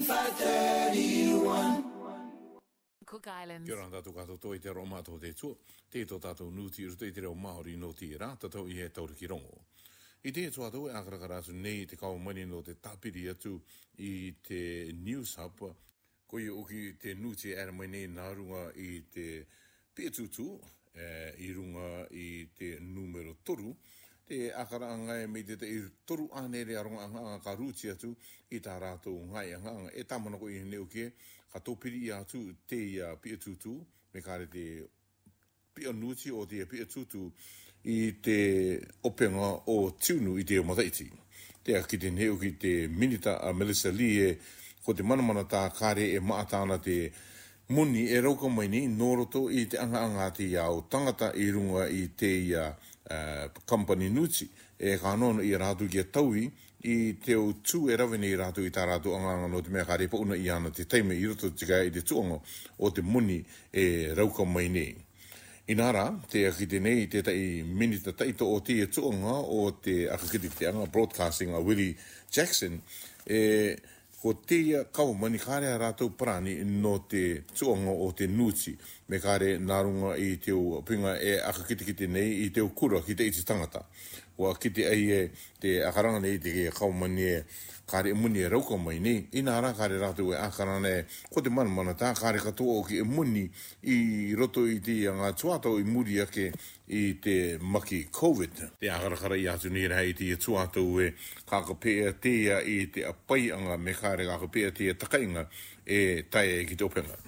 531 Cook Islands. Kia ora tātou kato toi te aro mātou te tua. Tēto tātou nūti uru te reo Māori no te rā, tātou i he tauri ki rongo. I te etu e atu, akarakar atu nei te kaumani no te tapiri atu i te News Hub, ko i oki te nūti e ara mai nei nā runga i te pētutu, e, i runga i te numero toru, te akara ngai e me te te i toru anere a ronga anga ka rūti atu i tā rātou ngai anga anga. E tamana ko i neu ke, ka tōpiri i atu te i a pia tūtū, me kare te pia nūti o te pia tūtū i te openga o tūnu i te o mataiti. Te a ki te neu ki te minita a Melissa Lee e ko te manamana tā kare e maatana te muni e rauka mai ni noroto i te anga anga te iau tangata i runga i te iau uh, company nuti e kanono i rātu ki a i te o tū e rawe ni rātu i tā rātu anganga no te mea kare pa una i ana te teime i roto tika i te tūanga o te muni e rauka mai nei. Inara, te akite nei te tai minita taito o te e tūanga o te akakiti te anga broadcasting a Willie Jackson e ko te ia kau mani kāre a rātou parani no te tuanga o te nūti me kāre nārunga i teo o pinga e akakitikiti nei i teo o kura ki te iti tangata wa kiti ai e te akarana nei te ke kau mani e kare muni e rauka mai nei i nā rā kare rātu e akarana e ko te mana mana tā kare katoa o ki e muni i roto i te ngā tuatau i muri ake i te maki COVID te akarakara i atu nei rei te tuatau e kākapea teia i te apai anga me kare kākapea teia takainga e tai e ki te openga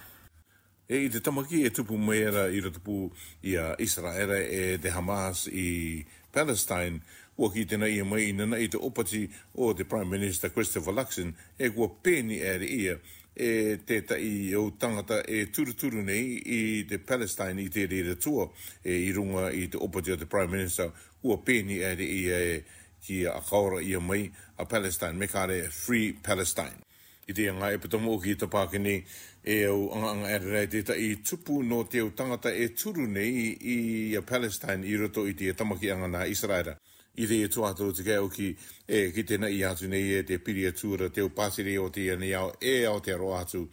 e i te tamaki e tupu meira i ratupu i a Israele e te Hamas i Palestine, ua ki tēnā ia mai i nana i te opati o te Prime Minister Christopher Luxon e kua pēni ere ia e te tai o tangata e turuturu nei i te Palestine i te rere tua e i runga i te opati o te Prime Minister ua pēni ere ia e ki a kaura ia mai a Palestine me kare Free Palestine i te ngā epitomo o ki te pākini e au anga anga e rei te ta i tupu no te au tangata e turu nei i a Palestine i roto i te tamaki anga nā Israela. I te e tu atoro te kai ki e ki tēna i atu nei e te piri atura te au pāsiri o te ane au e au te aro atu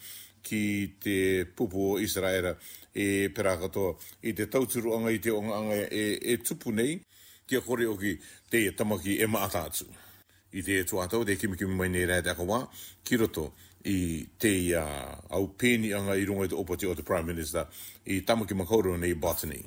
ki te pupu o Israela e perakatoa i te tauturu anga i te anga anga e, e tupu nei kia kore o ki te tamaki e maata atu i te tu atau te kimi kimi mai nei rei te kawa ki roto i te uh, au pēni anga i runga te opa o te Prime Minister i tamaki makaurua nei botany.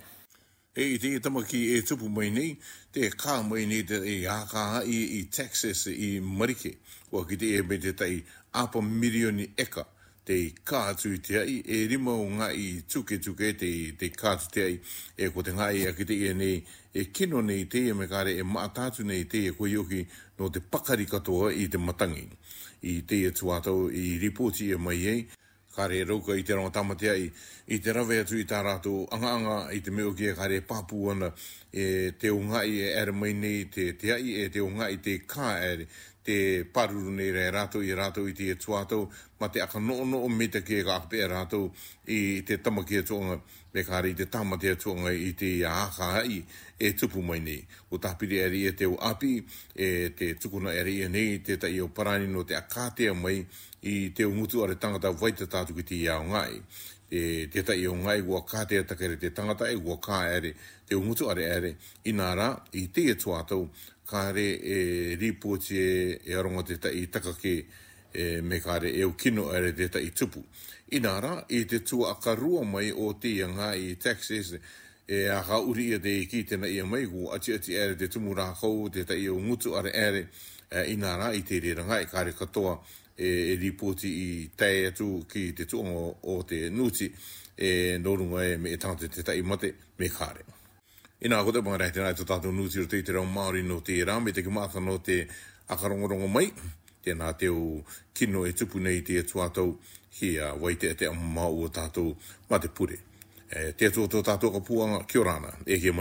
E i te tamaki e tupu mai nei, te kā mai nei te i haka i, i Texas i Marike, o ki te e me te tai apa milioni eka te kātu i te ai, e rima o ngā i tuke tuke te, te kātu te ai, e ko te ngā i ake te ene, e kino nei te e mekare, e maatātu nei te e koe ioki no te pakari katoa i te matangi. I te e tuatau i ripoti e mai ei, kare rauka i te rama tamate ai, i te rave atu i tā anga anga i te meo kia kare pāpuana, e te o ngā i e ere mai nei te te ai, e te o ngā i te kā ere, te paruru nei rei rātou i rātou i te tuātou, ma te aka no no o mita ki e ka ape e rātou i te tamaki e tuonga, me ka rei te tamati e i te i hai e tupu mai nei. O tapiri e rei e te api, e te tukuna e rei nei, te tai o parani no te akatea mai i te ungutu are tangata waita tātu ki te i ao ngai. E te tai o ngai ua kātea takere te tangata e ua kā ere, te ungutu are ere, inara i te e tuātou, kare e ripoti e, e arongo te tai takake e, me kare e ukino are te tai tupu. Inara, i e te tua akarua mai o te ianga i e taxes e a ka uri e te ki tena ia mai ku ati ati are te tumura kou te tai o ngutu are are, e, inara i e te riranga e kare katoa e, e ripoti i tai atu ki te tuongo o te nuti e norunga e me e tante te tai mate me kare. I nā kote pangarei te nai tō tātou nūti ro te te rau Māori no te rā, me te ki mātā no te akarongorongo mai, tēnā te o kino e tupu nei te tuatau ki a waite a e te amma o tātou ma te pure. E, te tō tō tātou ka puanga, kia rāna, e he